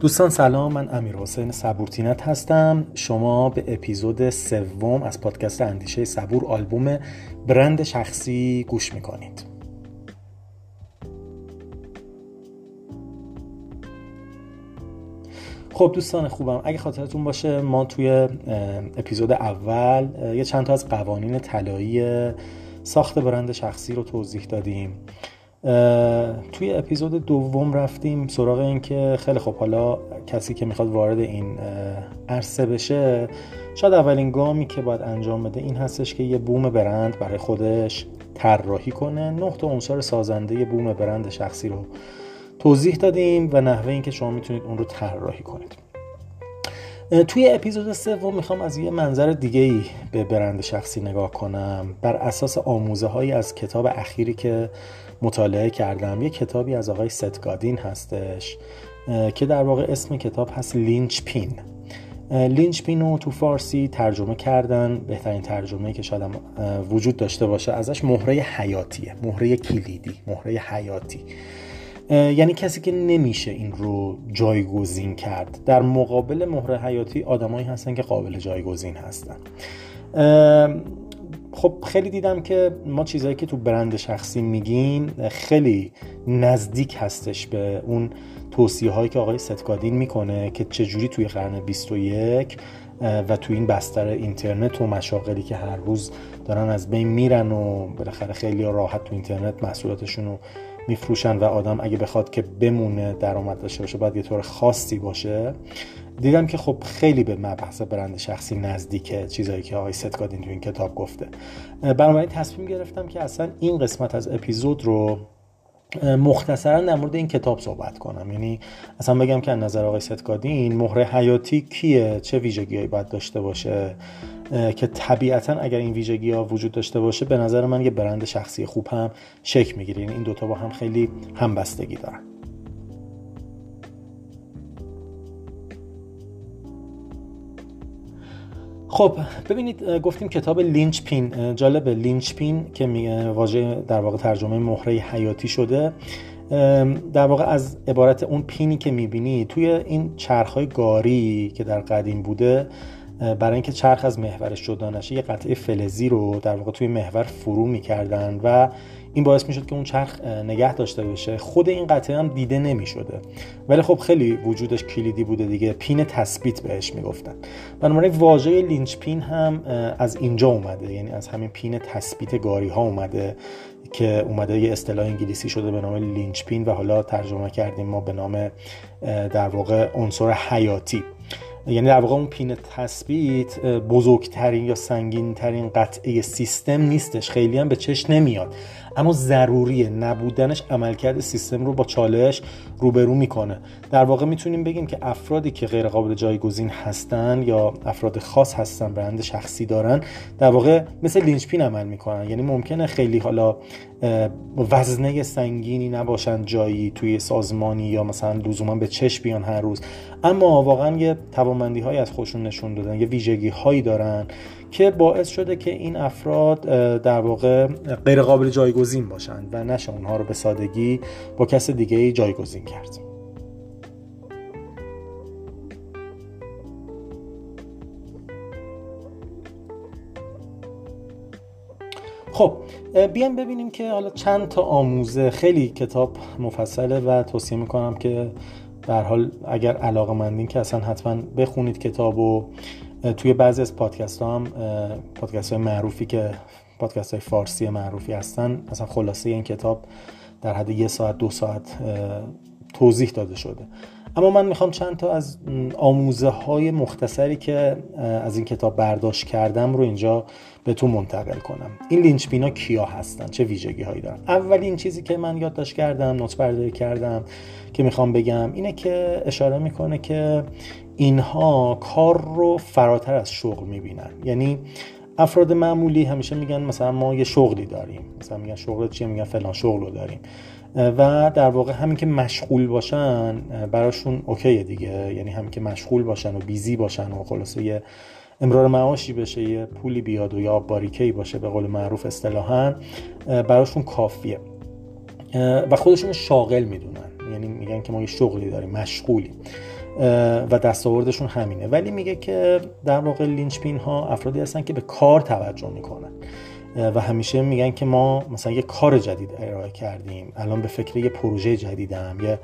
دوستان سلام من امیر حسین صبورتینت هستم. شما به اپیزود سوم از پادکست اندیشه صبور آلبوم برند شخصی گوش می‌کنید. خب دوستان خوبم اگه خاطرتون باشه ما توی اپیزود اول یه چند تا از قوانین طلایی ساخت برند شخصی رو توضیح دادیم. توی اپیزود دوم رفتیم سراغ این که خیلی خب حالا کسی که می‌خواد وارد این عرصه بشه شاید اولین گامی که باید انجام بده این هستش که یه بوم برند برای خودش طراحی کنه. نه تا عنصر سازنده بوم برند شخصی رو توضیح دادیم و نحوه اینکه شما می‌تونید اون رو طراحی کنید. توی اپیزود سوم می‌خوام از یه منظر دیگه ای به برند شخصی نگاه کنم. بر اساس آموزه هایی از کتاب اخیری که مطالعه کردم. یه کتابی از آقای ستگادین هستش که در واقع اسم کتاب هست لینچ پین لینچ پین رو تو فارسی ترجمه کردن. بهترین ترجمه که شاید وجود داشته باشه ازش مهره حیاتیه مهره کلیدی مهره حیاتی. یعنی کسی که نمیشه این رو جایگزین کرد. در مقابل مهره حیاتی آدمایی هستن که قابل جایگزین هستن. خب خیلی دیدم که ما چیزهایی که تو برند شخصی میگیم خیلی نزدیک هستش به اون توصیه هایی که آقای ستکادین می‌کنه که چجوری توی قرن 21 و تو این بستر اینترنت و مشاغلی که هر روز دارن از بین میرن و بالاخره خیلی راحت تو اینترنت محصولاتشون رو میفروشن و آدم اگه بخواد که بمونه درآمد داشته باشه باید یه طور خاصی باشه. دیدم که خب خیلی به مبحث برند شخصی نزدیکه چیزایی که آقای ستگادین تو این کتاب گفته. بنابراین تصمیم گرفتم که اصلا این قسمت از اپیزود رو مختصرا در مورد این کتاب صحبت کنم. یعنی اصلا بگم که از نظر آقای ستگادین مهره حیاتی کیه؟ چه ویژگیهایی باید داشته باشه؟ که طبیعتا اگر این ویژگی ها وجود داشته باشه به نظر من یه برند شخصی خوب هم شکل می‌گیره. یعنی این دوتا با هم خیلی همبستگی دارن. خب ببینید گفتیم کتاب لینچ پین جالب لینچ پین که واژه در واقع ترجمه مهره حیاتی شده. در واقع از عبارت اون پینی که می‌بینی توی این چرخهای گاری که در قدیم بوده برای اینکه چرخ از محورش جدا نشه یه قطعه فلزی رو در واقع توی محور فرو می‌کردن و این باعث می‌شد که اون چرخ نگه داشته بشه خود این قطعه هم دیده نمی‌شده. ولی خب خیلی وجودش کلیدی بوده دیگه. پین تثبیت بهش می‌گفتن. بنابراین واژه linchpin هم از اینجا اومده. یعنی از همین pin تثبیت گاری ها اومده که اومده یه اصطلاح انگلیسی شده به نام linchpin و حالا ترجمه کردیم ما به نام در واقع عنصر حیاتی. یعنی در واقع اون pin تثبیت بزرگترین یا سنگین ترین قطعه سیستم نیستش. خیلی هم به چش نمیاد. اما ضروریه. نبودنش عملکرد سیستم رو با چالش روبرو می‌کنه. در واقع می‌تونیم بگیم که افرادی که غیر قابل جایگزین هستن یا افراد خاص هستن برند شخصی دارن در واقع مثل لینچ پین عمل می‌کنن. یعنی ممکنه خیلی حالا وزنه سنگینی نباشن جایی توی سازمانی یا مثلا لزوما به چشم بیان هر روز. اما واقعا یه توانمندی های از خودشون نشون دادن یه ویژگی هایی دارن که باعث شده که این افراد در واقع غیر قابل جایگزین باشند و نشه اونها رو به سادگی با کس دیگه جایگزین کرد. خب بیام ببینیم که حالا چند تا آموزه. خیلی کتاب مفصله و توصیه می‌کنم که در حال اگر علاقه مندین که اصلا حتما بخونید کتاب و توی بعضی از پادکست ها هم پادکست های معروفی که پادکست های فارسی معروفی هستن. مثلا خلاصه این کتاب در حد یه ساعت دو ساعت توضیح داده شده. اما من می‌خوام چند تا از آموزه های مختصری که از این کتاب برداشت کردم رو اینجا به تو منتقل کنم. این لینچ بینا کیا هستن؟ چه ویژگی هایی دارن؟ اولین چیزی که من یادداشت کردم نوت برداری کردم که می‌خوام بگم اینه که اشاره می‌کنه که اینها کار رو فراتر از شغل می‌بینن. یعنی افراد معمولی همیشه میگن مثلا ما یه شغلی داریم. مثلا میگن شغل چیه؟ میگن فلان شغل رو داریم. و در واقع همین که مشغول باشن براشون اوکیه دیگه. یعنی همین که مشغول باشن و بیزی باشن و خلاصه یه امرار معاشی بشه یه پولی بیاد و یا باریکهی باشه به قول معروف اصطلاحا براشون کافیه. و خودشون شاغل می‌دونن. یعنی میگن که ما یه شغلی داریم مشغولیم. و دستاوردشون همینه. ولی میگه که در واقع لینچ پین ها افرادی هستن که به کار توجه می‌کنن. و همیشه میگن که ما مثلا یه کار جدید ارائه کردیم. الان به فکر یه پروژه جدیدم یه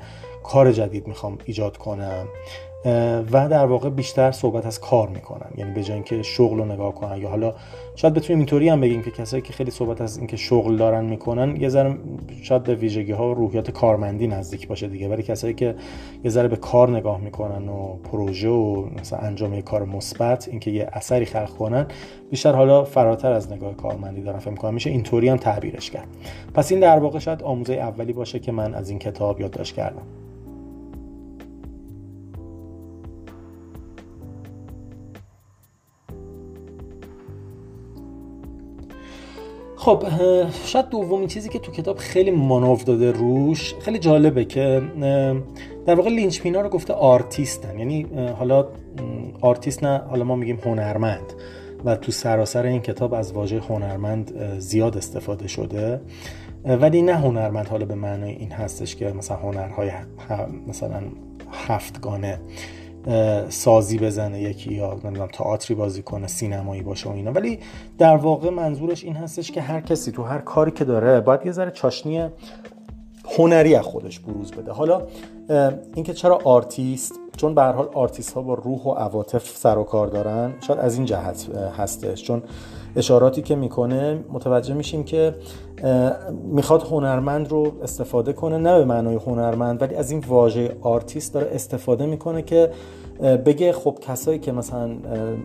کار جدید می‌خوام ایجاد کنم و در واقع بیشتر صحبت از کار می‌کنن یعنی به جای اینکه شغل رو نگاه کنن یا حالا شاید بتونیم اینطوری هم بگیم که کسایی که خیلی صحبت از اینکه شغل دارن می‌کنن یه ذره شاید به ویژگی ها و روحیات کارمندی نزدیک باشه دیگه. ولی کسایی که یه ذره به کار نگاه می‌کنن و پروژه و مثلا انجام یه کار مثبت اینکه یه اثری خلق کنن بیشتر حالا فراتر از نگاه کارمندی دارن فکر می‌کنم. میشه اینطوری هم تعبیرش کرد. پس این در واقع شاید آموزه اولی باشه که من از این کتاب یادداشت کردم. خب شاید دومین چیزی که تو کتاب خیلی مانو داده روش خیلی جالبه که در واقع linchpin ا رو گفته آرتیستن. یعنی حالا آرتیست نه حالا ما میگیم هنرمند. و تو سراسر این کتاب از واژه هنرمند زیاد استفاده شده. ولی نه هنرمند حالا به معنای این هستش که مثلا هنرهای مثلا هفتگانه. سازی بزنه یکی یا نمی‌دونم تئاتری بازی کنه سینمایی باشه و اینا. ولی در واقع منظورش این هستش که هر کسی تو هر کاری که داره باید یه ذره چاشنی هنری از خودش بروز بده. حالا اینکه چرا آرتیست چون به هر حال آرتیست ها با روح و عواطف سر و کار دارن شاید از این جهت هستش. چون اشاراتی که می‌کنه متوجه میشیم که می‌خواد هنرمند رو استفاده کنه نه به معنای هنرمند ولی از این واژه آرتیست داره استفاده می‌کنه که بگه خب کسایی که مثلا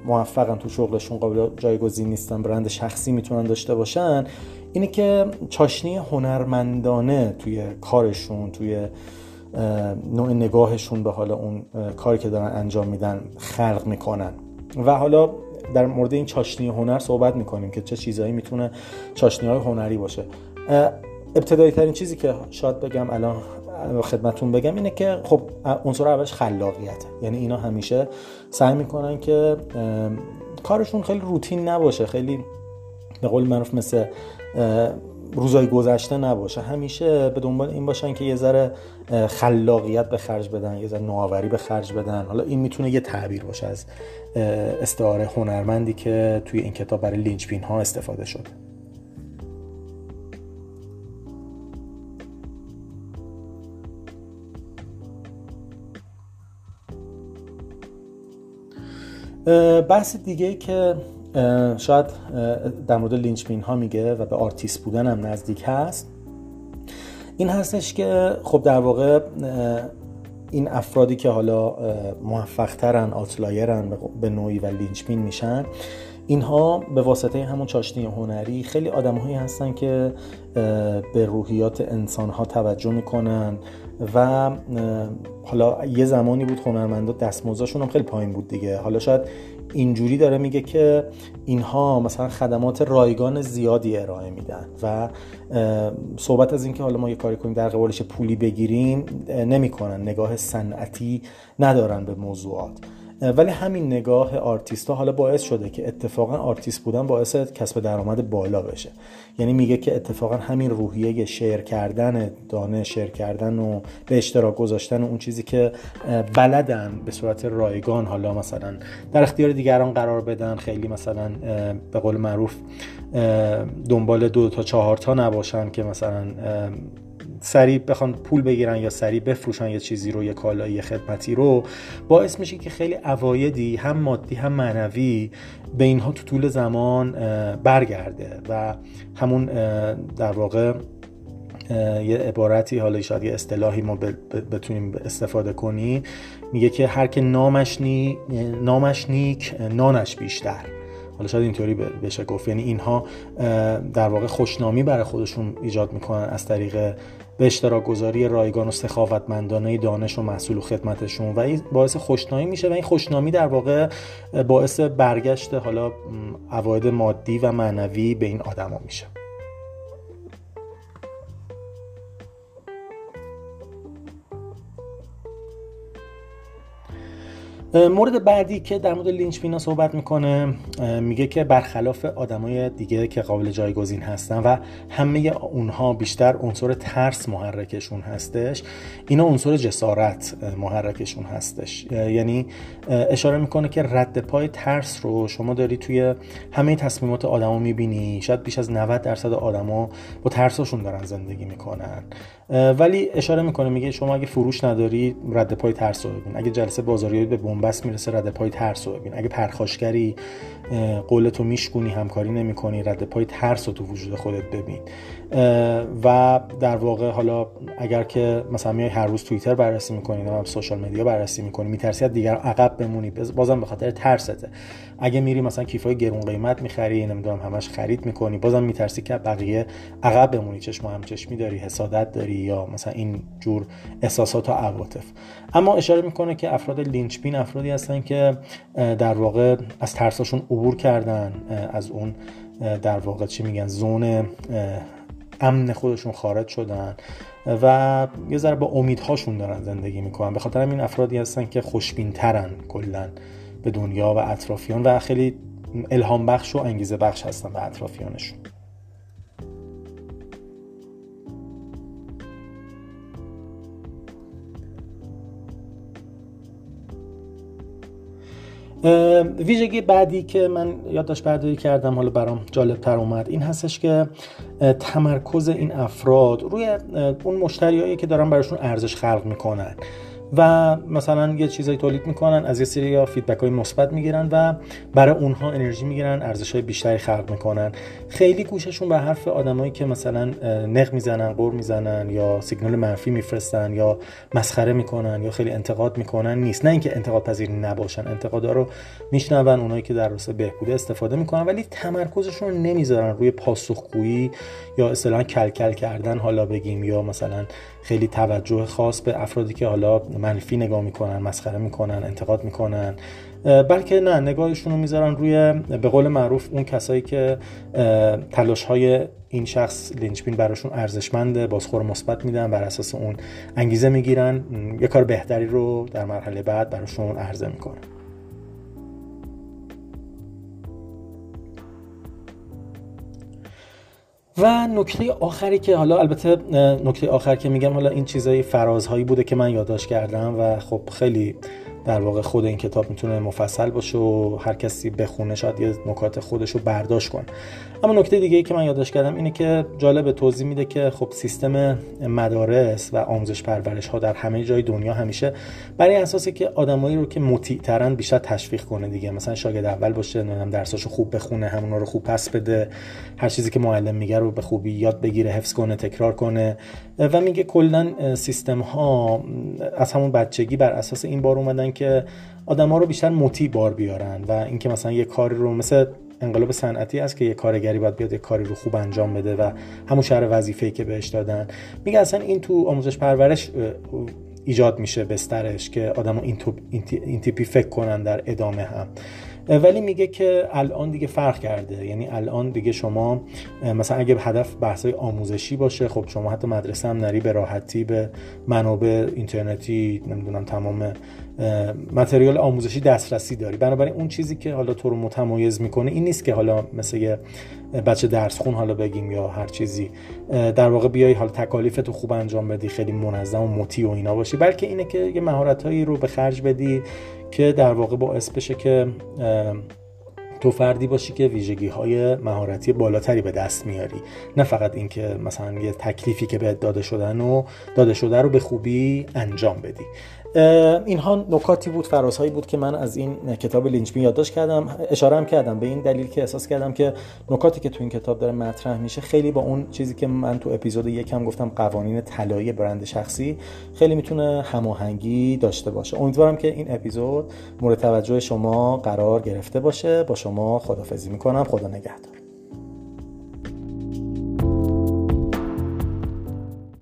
موفقن تو شغلشون قابل جایگزین نیستن برند شخصی می‌تونن داشته باشن اینه که چاشنی هنرمندانه توی کارشون توی نوع نگاهشون به حالا اون کاری که دارن انجام میدن خلق می‌کنن. و حالا در مورد این چاشنی هنر صحبت می‌کنیم که چه چیزهایی می‌تونه چاشنی های هنری باشه. ابتدایی ترین چیزی که شاید بگم الان خدمتون بگم اینه که خب عنصر اولش خلاقیت یعنی اینا همیشه سعی می‌کنن که کارشون خیلی روتین نباشه. خیلی به قول معروف مثل روزای گذشته نباشه. همیشه به دنبال این باشن که یه ذره خلاقیت به خرج بدن یه ذره نوآوری به خرج بدن. حالا این می‌تونه یه تعبیر باشه از استعاره هنرمندی که توی این کتاب برای لینچ پین ها استفاده شده بحث دیگه که شاید در مورد linchpin ها میگه و به آرتیست بودن هم نزدیک هست. این هستش که خب در واقع این افرادی که حالا موفق ترن outlier ن به نوعی و linchpin میشن اینها به واسطه همون چاشنی هنری خیلی آدمهایی هستن که به روحیات انسان ها توجه می‌کنن و حالا یه زمانی بود هنرمندا دستمزدشون هم خیلی پایین بود دیگه. حالا شاید اینجوری داره میگه که اینها مثلا خدمات رایگان زیادی ارائه میدن و صحبت از اینکه حالا ما یه کاری کنیم در قبالش پولی بگیریم نمی‌کنن نگاه صنعتی ندارن به موضوعات. ولی همین نگاه آرتیست ها حالا باعث شده که اتفاقا آرتیست بودن باعث کسب درآمد بالا بشه. یعنی میگه که اتفاقا همین روحیه share کردن دانش share کردن و به اشتراک گذاشتن و اون چیزی که بلدن به صورت رایگان. حالا مثلا در اختیار دیگران قرار بدن خیلی مثلا به قول معروف دنبال دو تا چهار تا نباشن که مثلا سریع بخوان پول بگیرن یا سریع بفروشن یه چیزی رو یه کالایی یه خدمتی رو باعث میشه که خیلی عوایدی هم مادی هم معنوی به اینها تو طول زمان برگرده و همون در واقع یه عبارتی حالا شاید یه اصطلاحی ما بتونیم استفاده کنیم میگه که هر که نامش, نی... نامش نیک نانش بیشتر. حالا شاید اینطوری بشه گفت. یعنی اینها در واقع خوشنامی برای خودشون ایجاد می‌کنن از طریق به اشتراک گذاری رایگان و سخاوتمندانه دانش و محصول و خدمتشون و این باعث خوشنامی میشه و این خوشنامی در واقع باعث برگشت حالا عواید مادی و معنوی به این آدما میشه. مورد بعدی که در مورد لینچ پینا صحبت می‌کنه میگه که برخلاف آدمای دیگه که قابل جایگزین هستن و همه اونها بیشتر عنصر ترس محرکشون هستش اینا عنصر جسارت محرکشون هستش. یعنی اشاره می‌کنه که رد پای ترس رو شما داری توی همه تصمیمات آدما می‌بینی. شاید بیش از 90 درصد آدما با ترساشون دارن زندگی می‌کنن. ولی اشاره می‌کنه میگه شما اگه فروش نداری رد پای ترس رو ببین. اگه جلسه بازاریابی به بنبست می‌رسه رد پای ترس رو ببین. اگه پرخاشگری قولتو میشکونی همکاری نمی‌کنی رد پای ترس رو تو وجود خودت ببین. و در واقع حالا اگر که مثلا میای هر روز توییتر بررسی می‌کنی و سوشال مدیا بررسی می‌کنی میترسی از دیگر عقب بمونی بازم به خاطر ترسته. اگه میری مثلا کیفای گرون قیمت می‌خری نمی‌دونم همش خرید می‌کنی بازم میترسی که بقیه عقب بمونی چشم هم چشمی داری حسادت داری. یا مثلا این جور احساسات و عواطف. اما اشاره می‌کنه که افراد لینچ بین افرادی هستن که در واقع از ترساشون عبور کردن از اون در واقع چی میگن زون امن خودشون خارج شدن و یه ذره با امیدهاشون دارن زندگی می‌کنن. به خاطر این افرادی هستن که خوشبین ترن کلا به دنیا و اطرافیان و خیلی الهام بخش و انگیزه بخش هستن به اطرافیانشون. ویژگی بعدی که من یادداشت برداری کردم حالا برام جالب تر اومد این هستش که تمرکز این افراد روی اون مشتریایی که دارن براشون ارزش خلق می‌کنن. و مثلا یه چیزایی تولید می‌کنن از یه سری فیدبک های مثبت می‌گیرن و برای اونها انرژی می‌گیرن ارزش های بیشتری خلق می‌کنن. خیلی گوششون به حرف آدمایی که مثلا نق می‌زنن قور می‌زنن یا سیگنال منفی میفرستن یا مسخره می‌کنن یا خیلی انتقاد می‌کنن نیست. نه اینکه انتقاد پذیر نباشن انتقادا رو میشنون اونایی که در راسته بهبود استفاده می‌کنن ولی تمرکزشون رو نمی‌ذارن روی پاسخگویی یا اصطلاحا کلکل کردن حالا بگیم یا مثلا خیلی توجه خاص به افرادی که حالا منفی نگاه می‌کنن مسخره می‌کنن انتقاد می‌کنن. بلکه نه نگاهشون رو می‌ذارن روی به قول معروف اون کسایی که تلاش های این شخص لینچپین براشون ارزشمنده بازخور مثبت میدن بر اساس اون انگیزه می‌گیرن. یه کار بهتری رو در مرحله بعد براشون عرضه می‌کنن. و نکته آخری که حالا البته نکته آخر که میگم حالا این چیزای فرازهایی بوده که من یادداشت کردم و خب خیلی در واقع خود این کتاب می‌تونه مفصل باشه و هر کسی بخونه شاید یه نکات خودش رو برداشت کنه. اما نکته دیگه ای که من یادداشت کردم اینه که جالب توضیح میده که خب سیستم مدارس و آموزش پرورش ها در همه جای دنیا همیشه برای اساسی که آدمایی رو که مطیع ترن بیشتر تشویق کنه دیگه. مثلا شاگرد اول باشه نمی‌دونم درساشو خوب بخونه همونا رو خوب پس بده هر چیزی که معلم میگه رو به خوبی یاد بگیره حفظ کنه تکرار کنه. و میگه کلا سیستم ها از همون بچگی بر اساس این بار اومدن که آدما رو بیشتر مطیع بار بیارن. و اینکه مثلا یه کاری رو مثل انقلاب صنعتی است که یه کارگری باید بیاد یه کاری رو خوب انجام بده و همون شهر وظیفه‌ای که بهش دادن. میگه اصلا این تو آموزش پرورش ایجاد میشه بسترش که آدم این تیپی فکر کنن در ادامه هم. ولی میگه که الان دیگه فرق کرده. یعنی الان دیگه شما مثلا اگه هدف بحثای آموزشی باشه خب شما حتی مدرسه هم نری به راحتی به منابع اینترنتی نمی‌دونم تمام متریال آموزشی دسترسی داری. بنابراین اون چیزی که حالا تو رو متمایز می‌کنه این نیست که حالا مثل یه بچه درس خون حالا بگیم یا هر چیزی. در واقع بیای حالا تکالیف تو خوب انجام بدی خیلی منظم و مطیع و اینا باشی. بلکه اینه که یه مهارت رو به خرج بدی. که در واقع باعث بشه که تو فردی باشی که ویژگی های مهارتی بالاتری به دست میاری. نه فقط اینکه مثلا یه تکلیفی که بهت داده شدن و داده شده رو به خوبی انجام بدی. اینها نکاتی بود فرازهایی بود که من از این کتاب لینچبین یادداشت کردم. اشاره هم کردم به این دلیل که احساس کردم که نکاتی که تو این کتاب داره مطرح میشه خیلی با اون چیزی که من تو اپیزود یکم گفتم قوانین طلایی برند شخصی خیلی می‌تونه هماهنگی داشته باشه. امیدوارم که این اپیزود مورد توجه شما قرار گرفته باشه. با شما خدافظی می‌کنم. خدا نگهدار.